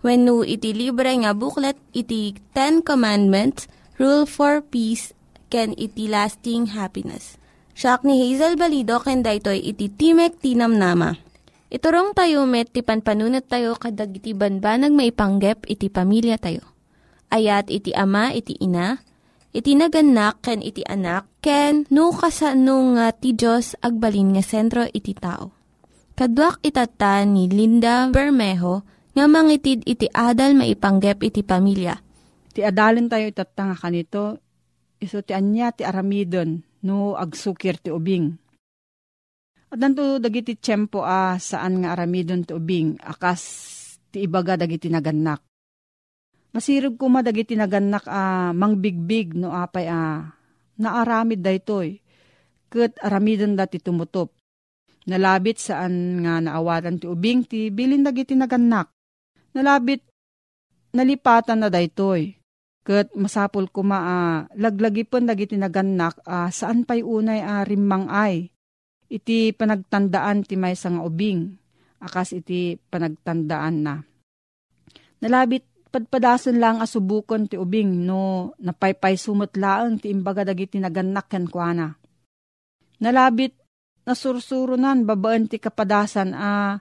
When no iti libre nga booklet, iti Ten Commandments, Rule for Peace, can iti lasting happiness. Siya ni Hazel Balido, ken daytoy iti Timek Tinam Nama. Iturong tayo met, ti panpanunat tayo kadag iti banbanag maipanggep iti pamilya tayo. Ayat iti ama, iti ina, iti naganak, ken iti anak, ken no kasano nga ti Diyos agbalin nga sentro iti tao. Kaduak itata ni Linda Bermejo nga mangitid iti adal maipanggep iti pamilya. Ti adalin tayo itatanga kanito, iso ti anya ti aramidon, no agsukir ti ubing. At nanto dagiti tiyempo a saan nga aramidon ti ubing, akas ti ibaga dagiti naganak. Masirog kuma dagiti naganak a mangbigbig no apay a naaramid daytoy. Kat aramidon dati tumutop. Nalabit saan nga naawatan ti ubing ti bilin dagiti naganak. Nalabit nalipatan na daytoy. Kat masapol kuma a laglagipon dagiti naganak a saan pay unay a rimmang ay. Iti panagtandaan ti may nga ubing. Akas iti panagtandaan na. Nalabit padpadason lang asubukon ti ubing no napaypay sumot laang ti imbaga dagiti naganak ken kuana. Nalabit nasursurunan babaan ti kapadasan a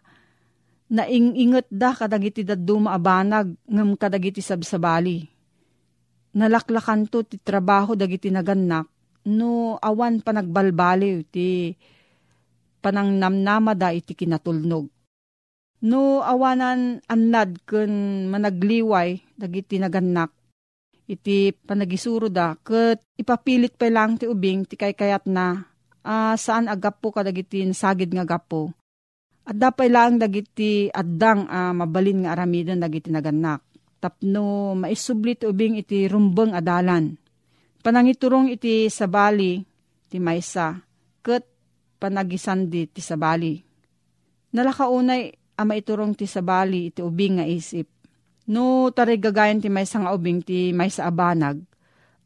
naingingot da kadagiti daduma abanag ngem kadagiti sabsabali. Nalaklakan to ti trabaho dagiti naganak no awan pa nagbalbaliw ti panang namnamada iti kinatulnog. No awanan annad kun managliway dagiti naganak iti panagisuro da ket ipapilit pa lang ti ubing ti kaykayat na ah, saan agapo kadagiti sagid nga gapo. At dapay lang dagiti addang ah, mabalin nga aramidon dagiti naganak. Tapno maisubli ti ubing iti rumbeng adalan. Panangiturong iti sabali ti maysa ket panagisandi ti sabali. Nalakaunay ama iturong ti sabali iti ubing nga isip. No tarigagayan ti maysa nga ubing ti maysa abanag,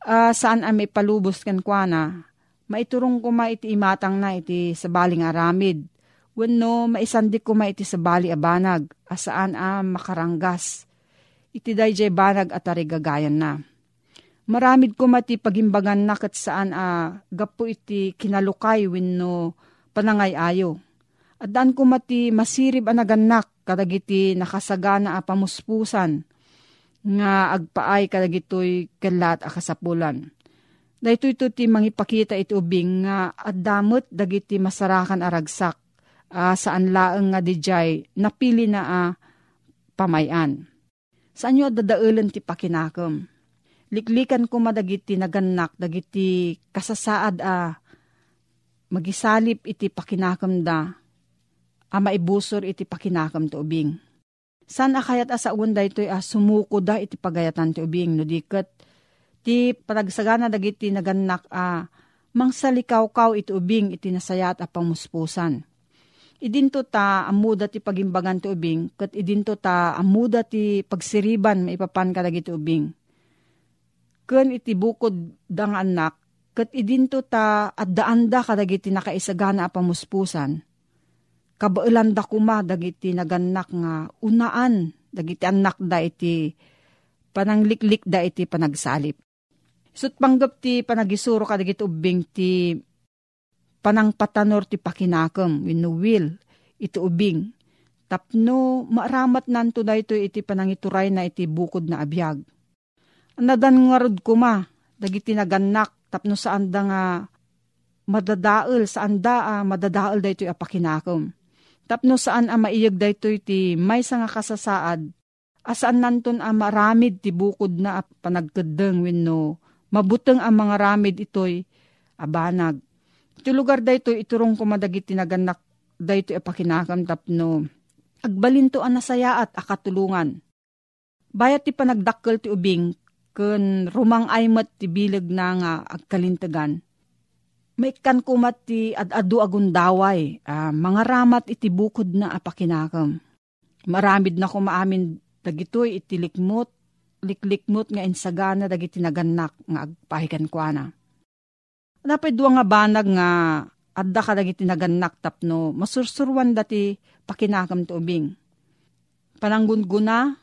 ah, saan ami palubos ken kuana, maiturong kuma iti imatang na iti sabali nga aramid. Wenno maisandi kuma iti sabali abanag, asaan a makaranggas. Iti dayjay banag at tarigagayan na. Maramid kuma ti pagimbagan na kat saan a gapo iti kinalukay wenno panangay ayo. At daan ko mati masirib a naganak kadagiti nakasagana a pamuspusan nga agpaay kadagitoy kelat a kasapulan. Dahito ito ti mangipakita iti ubing nga addamot dagiti masarakan aragsak a saan laeng nga dijay napili na a pamayan. Saan nyo dadaulan ti pakinakam? liklikan ko madagiti naganak, dagiti kasasaad a magisalip iti pakinakam da, a maibusor iti pakinakam to ubing. San akayat asawan da ito a sumuko da iti pagayatan ti ubing, no diket ti panagsagana dagiti naganak a mangsalikaw-kaw iti ubing iti nasayat a pamuspusan. Idinto ta amuda ti pagimbagan ti ubing, kat idinto ta amuda ti pagsiriban maipapan ka dagiti ubing. Ken iti bukod dang anak, kat idinto ta at daanda kadagiti nakaisagana a pamuspusan. Kabailan da kuma dagiti naganak nga unaan dagiti anak da iti panangliklik da iti panagsalip. Sut panggap ti panagisuro kadagiti ubing ti panangpatanor ti pakinakam wenno will iti ubing. Tapno maaramat nanto da ito iti panangituray na iti bukod na abiyag. Nadan nga rod kuma, dagiti naganak tapno saan da nga madadaal, saan da ah, madadaal da ito. Tapno saan a maiyag da ito iti may nga kasasaad, asaan nanton a maramid ti bukod na panagkadeng wenno mabuteng ang mga ramid ito'y abanag. Iti lugar da ito iturong kumadagiti naganak da ito apakinakam tapno agbalinto ang at akatulungan. Bayat ti panagdakkel ti ubing ken rumang aymat ti bilag na nga agkalintagan. Maikan kumat ti adado agundaway, uh, mga ramat iti bukod na apakinakam. Maramid na kumaamin dagitoy iti likmot, liklikmot nga insagana dagiti naganak nga agpahikan kwa na. Napay duwa nga banag nga adda ka dagiti naganak tapno masursurwan dati pakinakam ti ubing. Pananggunguna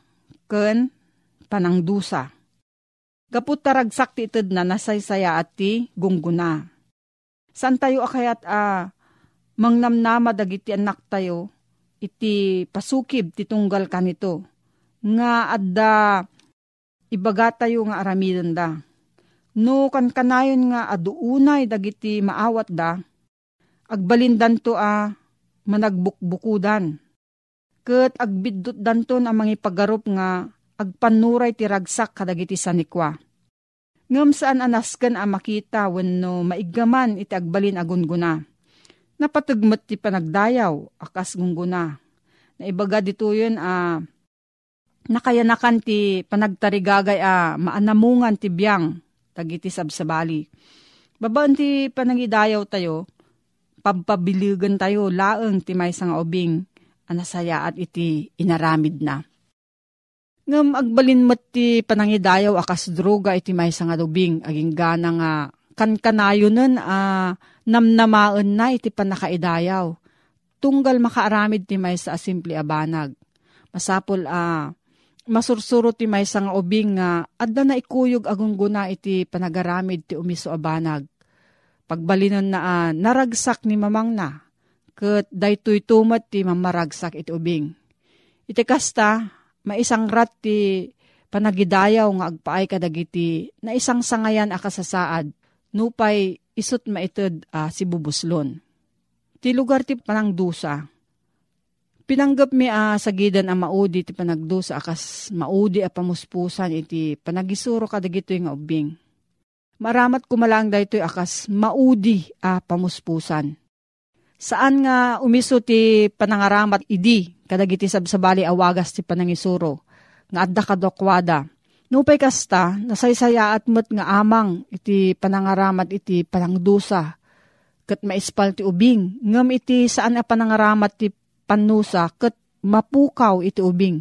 ken panangdusa Gaput taragsak ti ited na nasaysaya at ti gungguna. San tayo akayat a ah, mangnamnama dagiti anak tayo iti pasukib ti tunggal kanito. Nga adda ibaga tayo nga aramidon da. No kan kanayon nga aduunay dagiti maawat da, agbalindan to a managbukbukudan. Kat agbiddot danton ang mga pagarup nga agpanuray ti ragsak kadagiti sanikwa. Ngam saan anaskan a makita wenno maigaman iti agbalin agunguna. Napatugmat ti panagdayaw akas gungguna. Naibaga dito yun a nakayanakan ti panagtarigagay a maanamungan ti biyang tagiti sabsabali. Babaan ti panangidayaw tayo, pagpabiligan tayo laeng ti may nga ubing anasaya at iti inaramid na. Ngam agbalin mo ti panangidayaw akas droga iti may nga dubing aging gana nga kankanayo nun uh, namnamaen na iti panakaidayaw. Tunggal makaaramid ti may sa simple abanag. Masapol a uh, masursuro ti may nga ubing nga adda na ikuyog agungguna iti panagaramid ti umiso abanag. Pagbalinon na uh, naragsak ni mamang na, ket daytoy tumat ti mamaragsak iti ubing. Iti kasta, maisang rat ti panagidayaw nga agpaay kadagiti na isang sangayan akasasaad nupay isut maited uh, si bubuslon. Ti lugar ti panangdusa. Pinanggap mi uh, sa gidan ang maudi ti panagdusa akas maudi a pamuspusan iti panagisuro kadagito nga ubing. Maramat kumalang dayto akas maudi a pamuspusan. Saan nga umiso ti panangaramat idi kadagiti sabsabali awagas ti panangisuro, nga adda kadokwada. Nupay kasta, nasaysaya at met nga amang iti panangaramat iti panangdusa, kat maispal ti ubing, ngam iti saan a panangaramat ti panusa, kat mapukaw iti ubing.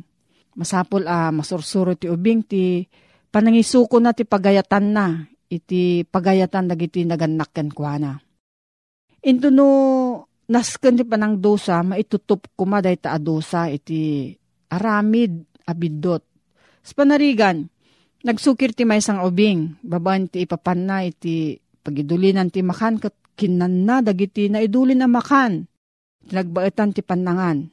Masapol a ah, masursuro ti ubing ti panangisuko na ti pagayatan na, iti pagayatan dagiti naganakken kwa na. Into no nasken ti panang dosa, maitutup kumaday ta adosa iti aramid abidot. Sa panarigan, nagsukir ti may sang ubing, baban ti ipapan na iti pagidulinan ti makan kat kinan na dagiti na idulin na makan. Tinagbaetan ti panangan.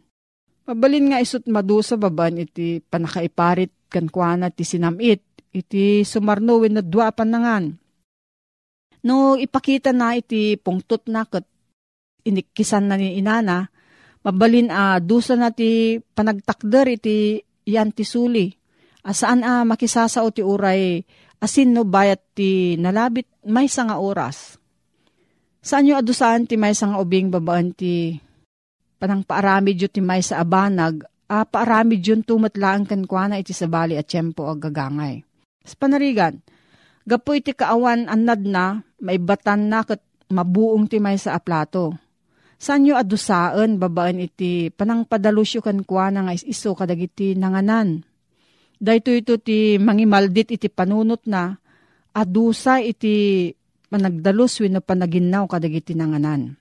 Mabalin nga isut madusa baban iti panakaiparit kankwana ti sinamit, iti sumarnowin na dua panangan. No ipakita na iti pungtot na kat inikisan na ni inana, mabalin a uh, dusa na ti panagtakder iti yan ti suli. Asaan a uh, makisasao ti uray asin no bayat ti nalabit may nga oras. Saan nyo adusaan ti may nga ubing babaan ti panang paarami dyo ti may sa abanag, a paarami dyon tumatlaan kan kwa iti sabali at tiyempo ag gagangay. Sa panarigan, gapo iti kaawan anad na, maibatan na kat mabuong ti may sa aplato. Saan nyo adusaan babaan iti panang padalusyo kan kwa nga iso kadagiti nanganan. Dahito ito ti mangimaldit iti panunot na, adusa iti managdalus wino panaginaw kadagiti nanganan.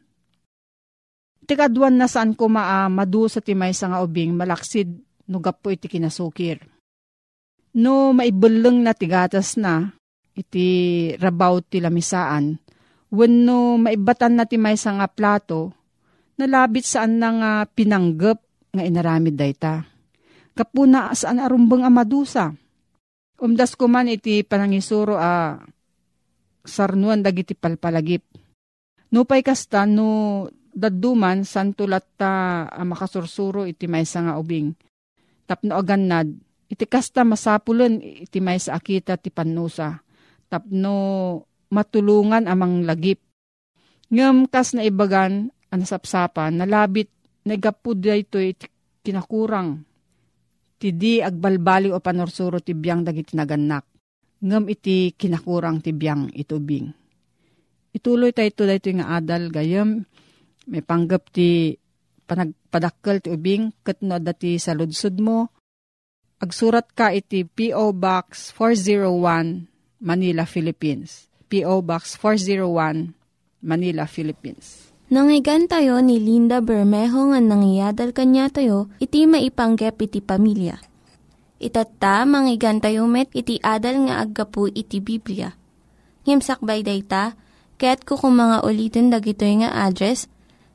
Tikadwan na saan ko maa madu sa timay sa nga ubing malaksid no gapo iti kinasukir. No maibuleng na tigatas na iti rabaw ti lamisaan, wenno maibatan na timay sa nga plato, nalabit saan na nga pinanggap nga inaramid dayta. Kapuna saan arumbang amadusa. Umdas ko man iti panangisuro a sarnuan dagiti palpalagip. Nupay kasta no daduman santulat ta uh, makasursuro iti may nga ubing. Tapno agannad, iti kasta masapulen iti may sa akita ti panusa. Tapno matulungan amang lagip. Ngam kas na ibagan, anasapsapan, nalabit, nagapud ito iti kinakurang. Ti di agbalbali o panorsuro ti biyang dagiti naganak. Ngam iti kinakurang ti biyang itubing. Ituloy tayo ito dahito nga adal gayam may panggap ti panagpadakkel ti ubing ket no dati sa ludsud mo. Agsurat ka iti P.O. Box 401 Manila, Philippines. P.O. Box 401 Manila, Philippines. Nangyigan tayo ni Linda Bermejo nga nangyadal kanya tayo, iti maipanggep iti pamilya. Itatta, manggigan tayo met, iti adal nga aggapu iti Biblia. Ngimsakbay day ta, kaya't kukumanga ulitin dagito nga address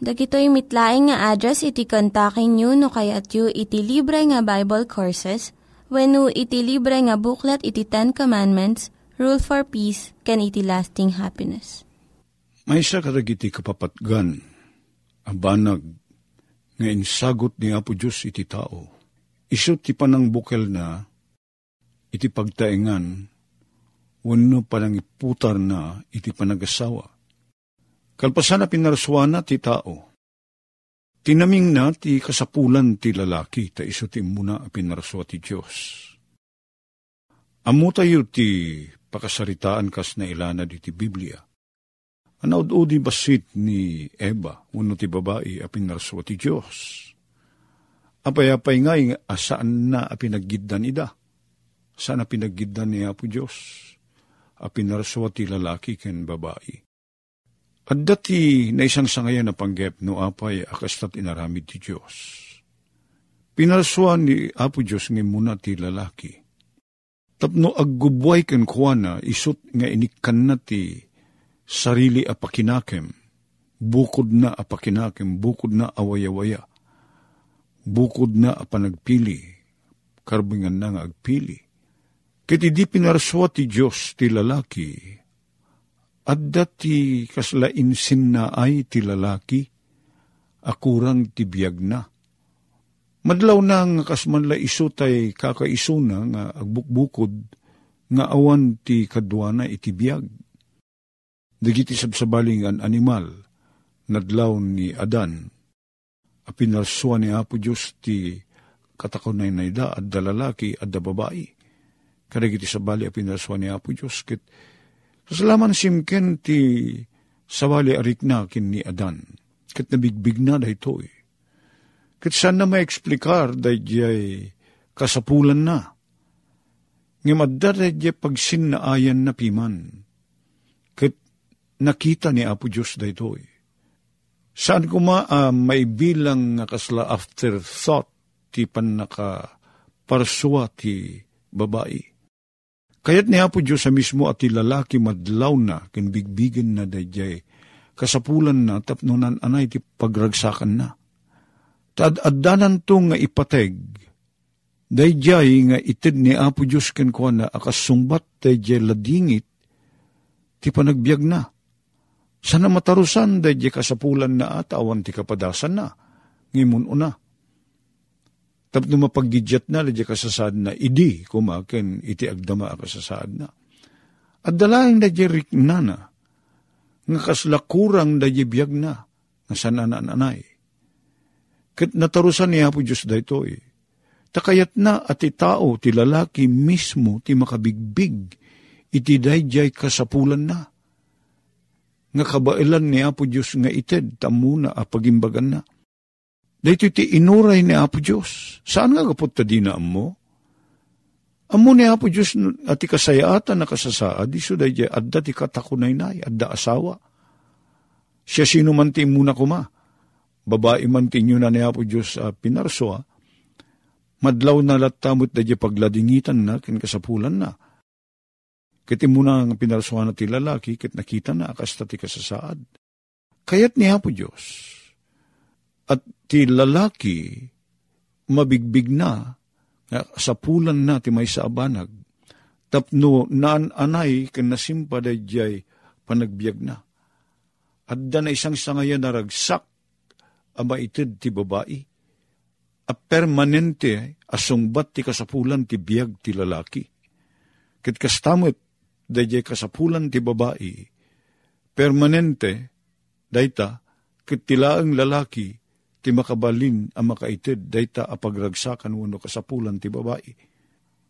Dagitoy mitlaing nga address iti kontakin nyo no kayat yu iti libre nga Bible Courses when no iti libre nga buklat iti Ten Commandments, Rule for Peace, can iti lasting happiness. May isa karagiti kapapatgan, abanag, nga insagot ni Apo Diyos iti tao. Iso ti panang bukel na, iti pagtaingan, wano panang iputar na iti panagasawa Kalpasan na pinaraswana ti tao. Tinaming na ti kasapulan ti lalaki, ta iso ti muna pinaraswa ti Diyos. Amo tayo ti pakasaritaan kas na ilana di ti Biblia. Anaud-udi basit ni Eva, uno ti babae a pinaraswa ti Diyos. Apay-apay nga asaan na a pinaggidan ida. Saan na pinaggidan ni Apo Diyos? A pinaraswa ti lalaki ken babae at dati na isang sangayan na panggep no apay akastat inaramid ti Diyos. Pinarsuan ni Apo Diyos nga muna ti lalaki. Tapno aggubway ken kuana isut nga inikan na ti sarili apakinakem, bukod na apakinakem, bukod na awaya-waya, bukod na apanagpili, karbingan na nga agpili. Kiti di pinarswa ti Diyos ti lalaki, at dati kaslain sinna ay ti lalaki, akurang ti biyag na. Madlaw na nga kasmanla iso tay kakaisuna nga agbukbukod nga awan ti kadwana iti biyag. Dagiti sabsabaling an animal, nadlaw ni Adan, a pinalswa ni Apo Diyos ti katakunay na ida at dalalaki at da. Kadagiti sabali a pinalswa ni Apo Diyos, kit Kasalaman simken ti sawali arik na kin ni Adan. Kat nabigbig na da ito eh. Kat saan na maeksplikar da jay kasapulan na. Nga madda da jay pagsin na ayan na piman. Kat nakita ni Apo Diyos da ito eh. Saan ko ma uh, may bilang nga kasla afterthought ti pan naka parswa ti babae Kayat ni Apo Diyos sa mismo at lalaki madlaw na, kin bigbigan na dayjay, kasapulan na, tapnunan anay ti pagragsakan na. Tad addanan to nga ipateg, dayjay nga itid ni Apo Diyos ken ko na akasungbat dayjay ladingit, ti panagbiag na. Sana matarusan dayjay kasapulan na at awan ti kapadasan na, ngimun una Tapno mapaggidyat na, ladya kasasad na, idi kumaken iti agdama kasasad na. At dalaing ladya riknana, nga kaslakurang ladya biyag na, nga sananananay. Kat natarusan niya po Diyos dayto eh. Takayat na at tao, ti lalaki mismo, ti makabigbig, iti dayjay kasapulan na. Nga kabailan niya po Diyos nga ited, tamuna a pagimbagan na Dahito ti inuray ni Apo Diyos. Saan nga kapot ta dina mo? Amo ni Apo Diyos at ti kasayatan na kasasaad, iso dahi adda ti katakunay nay, adda asawa. Siya sino man ti muna kuma. Babae man ti na ni Apo Diyos uh, pinarsoa. Madlaw na latamot dahi pagladingitan na, kin kasapulan na. Kiti muna ang pinarsoa na ti lalaki, kit nakita na akasta ti kasasaad. Kayat ni Apo Diyos, ti lalaki mabigbig na sa pulan na ti may sa abanag tapno naan anay ken nasimpa jay panagbiag na. Adda na isang sangayan na ragsak ama itid ti babae. A permanente asungbat ti kasapulan ti biag ti lalaki. Kit kastamot dayjay kasapulan ti babae. Permanente dayta kit tilaang lalaki ti makabalin ang makaitid, dayta a pagragsakan wano kasapulan ti babae.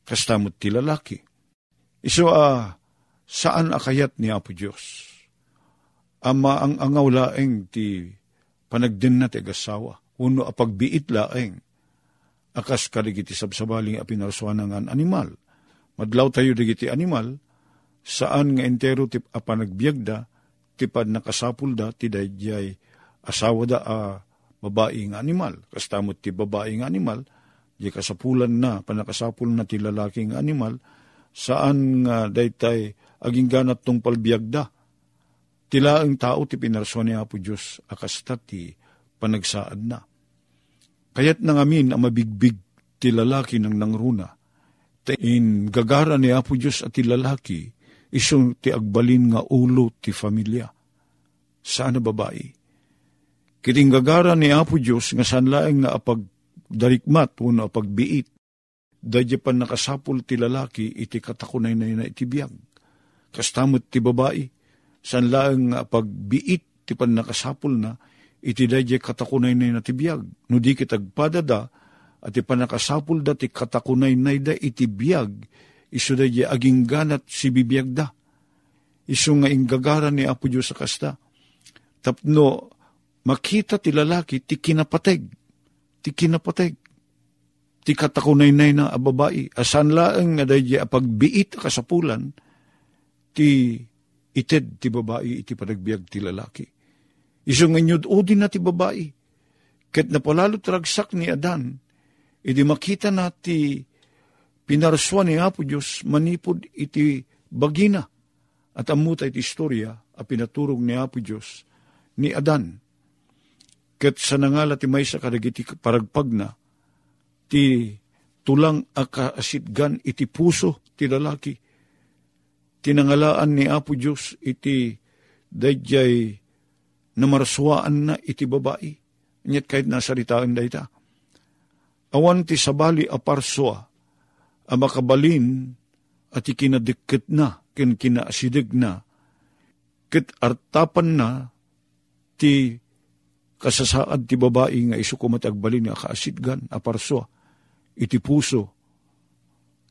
Kastamot ti lalaki. Iso a uh, saan akayat ni Apo Diyos? Ama ang angaw laeng ti panagdin na ti agasawa. Uno a laeng. Akas kaligiti sabsabaling a ng animal. Madlaw tayo digiti animal, saan nga entero ti a panagbiagda, tipad nakasapul da, ti dayjay asawa da a uh, babaeng animal. Kastamot ti babaeng animal, di kasapulan na, panakasapul na ti lalaking animal, saan nga daytay aging ganat tong palbiagda. Tila ang tao ti pinarso ni Apo Diyos akasta ti panagsaad na. Kayat nang amin ang mabigbig ti lalaki ng nangruna. In gagara ni Apo Diyos at ti lalaki, isong ti agbalin nga ulo ti familia. Sana babae? Kiting gagara ni Apo Diyos nga sanlaeng nga apag darikmat o na apagbiit. Dadya pa nakasapul ti lalaki iti katakunay na na iti biyag. Kastamot ti babae, sanlaeng nga apagbiit ti pan nakasapul na iti dadya katakunay na na ti biyag. No di kitagpadada at ti panakasapul da ti katakunay na da iti biyag iso dadya aging ganat si bibiyag da. Iso nga inggagara ni Apo Diyos sa kasta. Tapno, makita ti lalaki ti kinapateg, ti kinapateg, ti katakunaynay na ababai, asan laeng nga dahi apagbiit kasapulan, ti ited ti babae iti panagbiag ti lalaki. Iso nga udin na ti babae, ket napalalo tragsak ni Adan, iti makita na ti pinarswa ni Apo Diyos manipod iti bagina, at amuta iti istorya a pinaturog ni Apo Diyos ni Adan Ket sa nangala ti may sa kadagiti paragpag na, ti tulang akaasitgan iti puso ti lalaki. Tinangalaan ni Apo Diyos iti dayjay namaraswaan na iti babae. Nyet kahit nasaritaan da ita. Awan ti sabali aparswa, a makabalin at ikinadikit na, kin kinaasidig na, kit artapan na ti kasasaad ti babae nga iso kumatagbalin nga kaasidgan, aparswa, iti puso,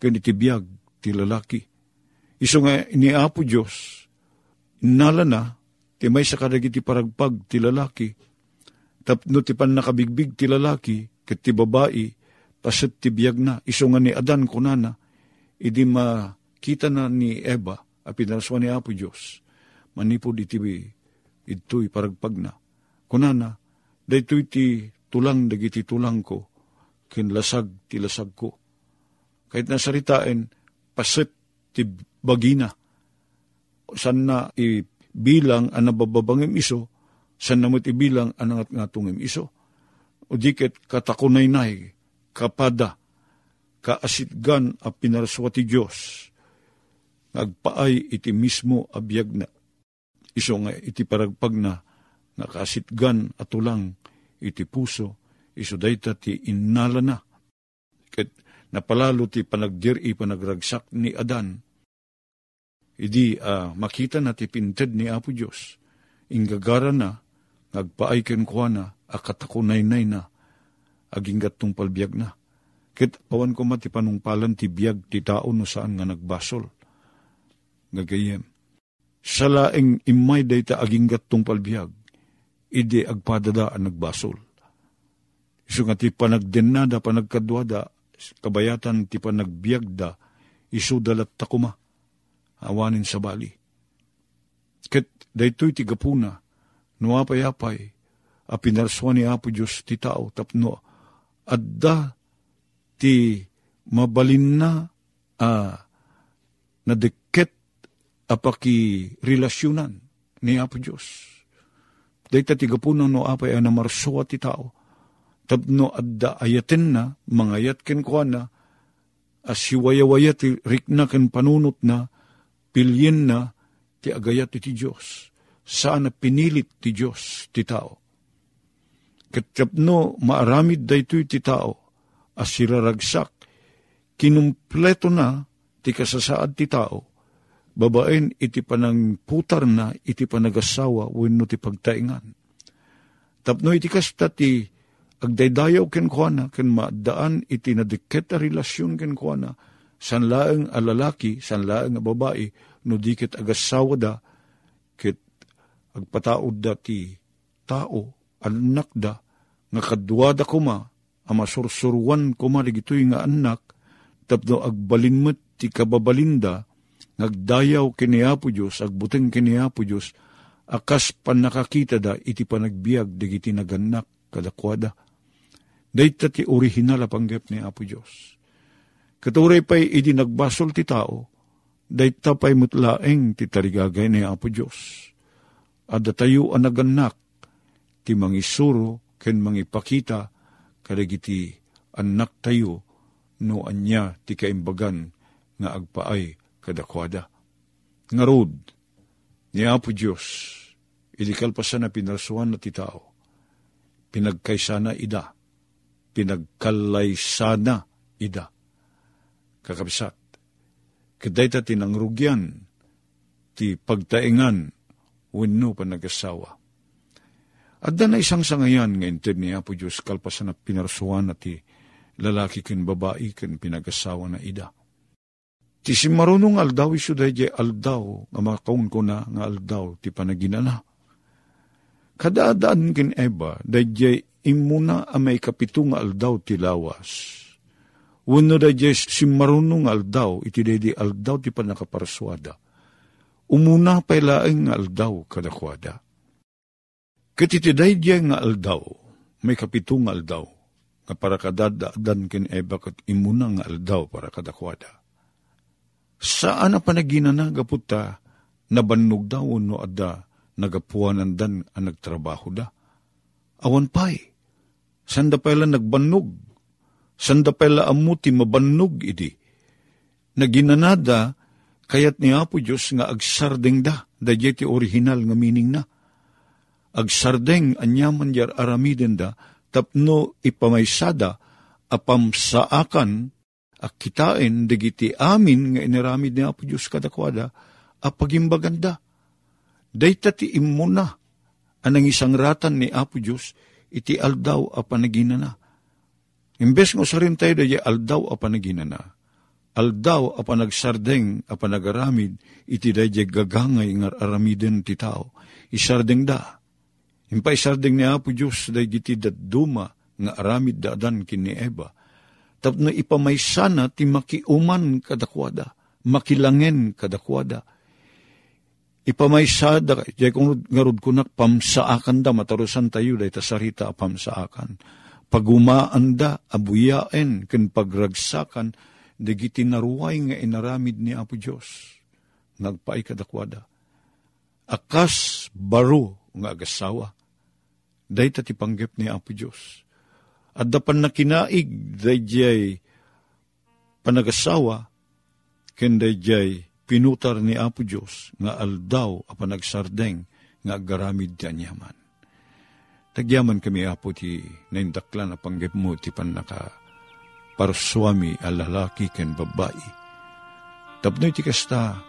ken iti biyag ti lalaki. Iso nga iniapo Diyos, nala na, ti may sa kadagiti paragpag ti lalaki, tapno ti pan nakabigbig ti lalaki, ket ti babae, paset ti biyag na, iso nga ni Adan kunana, idi makita na ni Eva, a pinaraswa ni Apo Diyos, manipod iti ito'y paragpag na. Kunana, daytoy ti tulang dagiti tulang ko, kinlasag ti lasag ko. Kahit nasaritain, pasit ti bagina. San na ibilang ang nabababangim iso, san na mo't ibilang ang nangat nga iso. O diket katakunay-nay, kapada, kaasitgan a pinarswa ti Diyos, nagpaay iti mismo abiyag na. Iso nga iti paragpag na, nakasitgan atulang iti puso, iso dayta ti innala na. Ket napalalo ti panagdiri panagragsak ni Adan. Idi uh, makita na ti pinted ni Apo Diyos. Inggagara na, nagpaay ken kwa na, akatakunay-nay na, aginggat tong palbiag na. Kit awan ko mati panungpalan ti biyag ti tao no saan nga nagbasol. Ngagayem. Sa laeng imay day ta aginggat palbiag, idi agpadada ang nagbasol. Iso nga ti panagdenada, panagkadwada, kabayatan ti panagbiagda, iso dalat takuma, awanin sa bali. Ket daytoy ti gapuna, nuapay-apay, a pinarswa ni Apo Diyos ti tao, tapno, adda ti mabalin na uh, nadeket apaki relasyonan ni Apo Diyos. Dahita ti gapunan no apay na marsuwa ti tao. Tapno adda ayaten na, mangayat ken kwa na, asiwayawaya ti rikna ken panunot na, pilyin na, ti agayat ti Diyos. Saan na pinilit ti Diyos ti tao. Katapno maaramid daytoy ti tao, as siraragsak, kinumpleto na ti kasasaad ti tao, babaen iti panang putar na iti panagasawa wenno ti pagtaingan. Tapno iti kasta ti agdaydayaw ken kuana ken maadaan iti nadiket a relasyon ken kuana san laeng a lalaki, san laeng a babae, no dikit agasawa da, ket agpataod da ti tao, anak da, nga kadwada kuma, amasursurwan ko maligitoy nga anak, tapno agbalinmet ti kababalinda, ngagdayaw kiniapo Diyos, agbuteng kiniapo Diyos, akas pan nakakita da iti panagbiag digiti naganak kadakwada. Dayta ti orihinal a panggap ni Apo Diyos. Katuray pa'y iti nagbasol ti tao, dayta pa'y mutlaeng ti tarigagay ni Apo Diyos. Ada tayo ang naganak, ti mangisuro, ken mangipakita, kadagiti anak tayo no anya ti kaimbagan nga agpaay kadakwada. Ngarod, ni Apo Diyos, idikal pa na pinarsuan na ti tao, pinagkaysana ida, pinagkalaysana ida. Kakabsat, kaday ta tinangrugyan, ti pagtaingan, wenno pa nagasawa at na isang sangayan nga inted ni Apo Diyos kalpasan na pinarsuan na ti lalaki ken babae ken pinagasawa na ida. Ti si marunong aldaw iso dahi aldaw nga makaun ko na nga aldaw ti panaginana. Kadaadaan ken eba dahi imuna a may kapito nga aldaw ti lawas. Wano dahi si marunong aldaw iti dahi aldaw ti panakaparsuada. Umuna pa ilaeng nga aldaw kadakwada Katitiday diya nga aldaw, may kapito aldaw, nga para kadadaadan kin eba kat imuna nga aldaw para kadakwada. Saan na panagina na gaputa, nabannog daw no ada nagapuanan dan ang nagtrabaho da. Awan pa'y, sanda pala nagbannog, sanda pala amuti mabannog idi. Naginanada, kayat ni Apo Diyos nga agsardeng da, da ti original nga meaning na agsardeng anyaman yar aramiden da, tapno ipamaysada, apam saakan, akitain, digiti amin nga inaramid ni Apo Diyos kadakwada, apagimbaganda. Dayta ti imuna, anang isang ratan ni Apo Diyos, iti aldaw a panaginana. Imbes nga usarin tayo da aldaw a panaginana, aldaw a panagsardeng a panagaramid, iti da gagangay nga aramiden ti tao, isardeng da, Impaisarding ni Apo Diyos day giti duma nga aramid daadan kini Eva. Tapno ipamaysana ti makiuman kadakwada, makilangen kadakwada. Ipamaysada, jay kung ngarod kunak pamsaakan da, matarusan tayo day tasarita pamsaakan. Pagumaan da, abuyaen, ken pagragsakan, dagiti naruway nga inaramid ni Apo Diyos, nagpaay kadakwada. Akas baro nga agasawa, day ti panggap ni Apo Diyos. At dapan na kinaig, day panagasawa, ken day pinutar ni Apo Diyos, nga aldaw a panagsardeng, nga agaramid ti anyaman. Tagyaman kami apo ti naindakla na panggap mo ti panaka parsuami a lalaki ken babae. Tapno iti kasta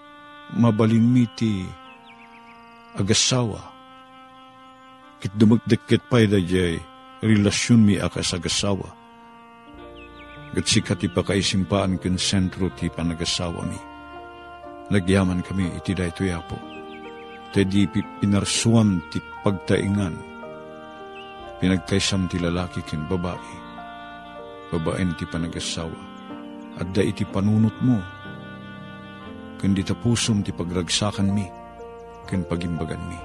mabalin ti agasawa. Kit dumagdikit pa ida jay relasyon mi akas agasawa. Gat sikat ipakaisimpaan ken sentro ti panagasawa mi. Nagyaman kami iti dayto yapo. Tedi pinarsuam ti pagtaingan pinagkaisam ti lalaki ken babae, babaen ti panagasawa, at da iti panunot mo, ken di tapusom ti pagragsakan mi, ken pagimbagan mi.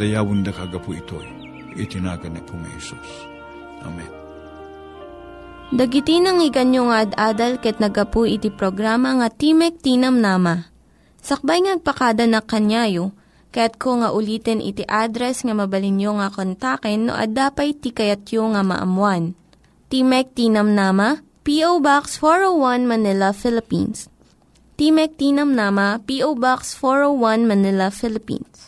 Dayawon da kagapu itoy, itinagan na po may Jesus. Amen. Dagiti nang iganyo nga ad-adal ket nagapu iti programa nga Timek Tinam Nama. Sakbay ngagpakada na kanyayo, Kaya't ko nga ulitin iti address nga mabalinyo nga kontaken no ad-dapay tikayatyo nga maamuan. Timek Tinam Nama, P.O. Box 401 Manila, Philippines. Timek Tinam Nama, P.O. Box 401 Manila, Philippines.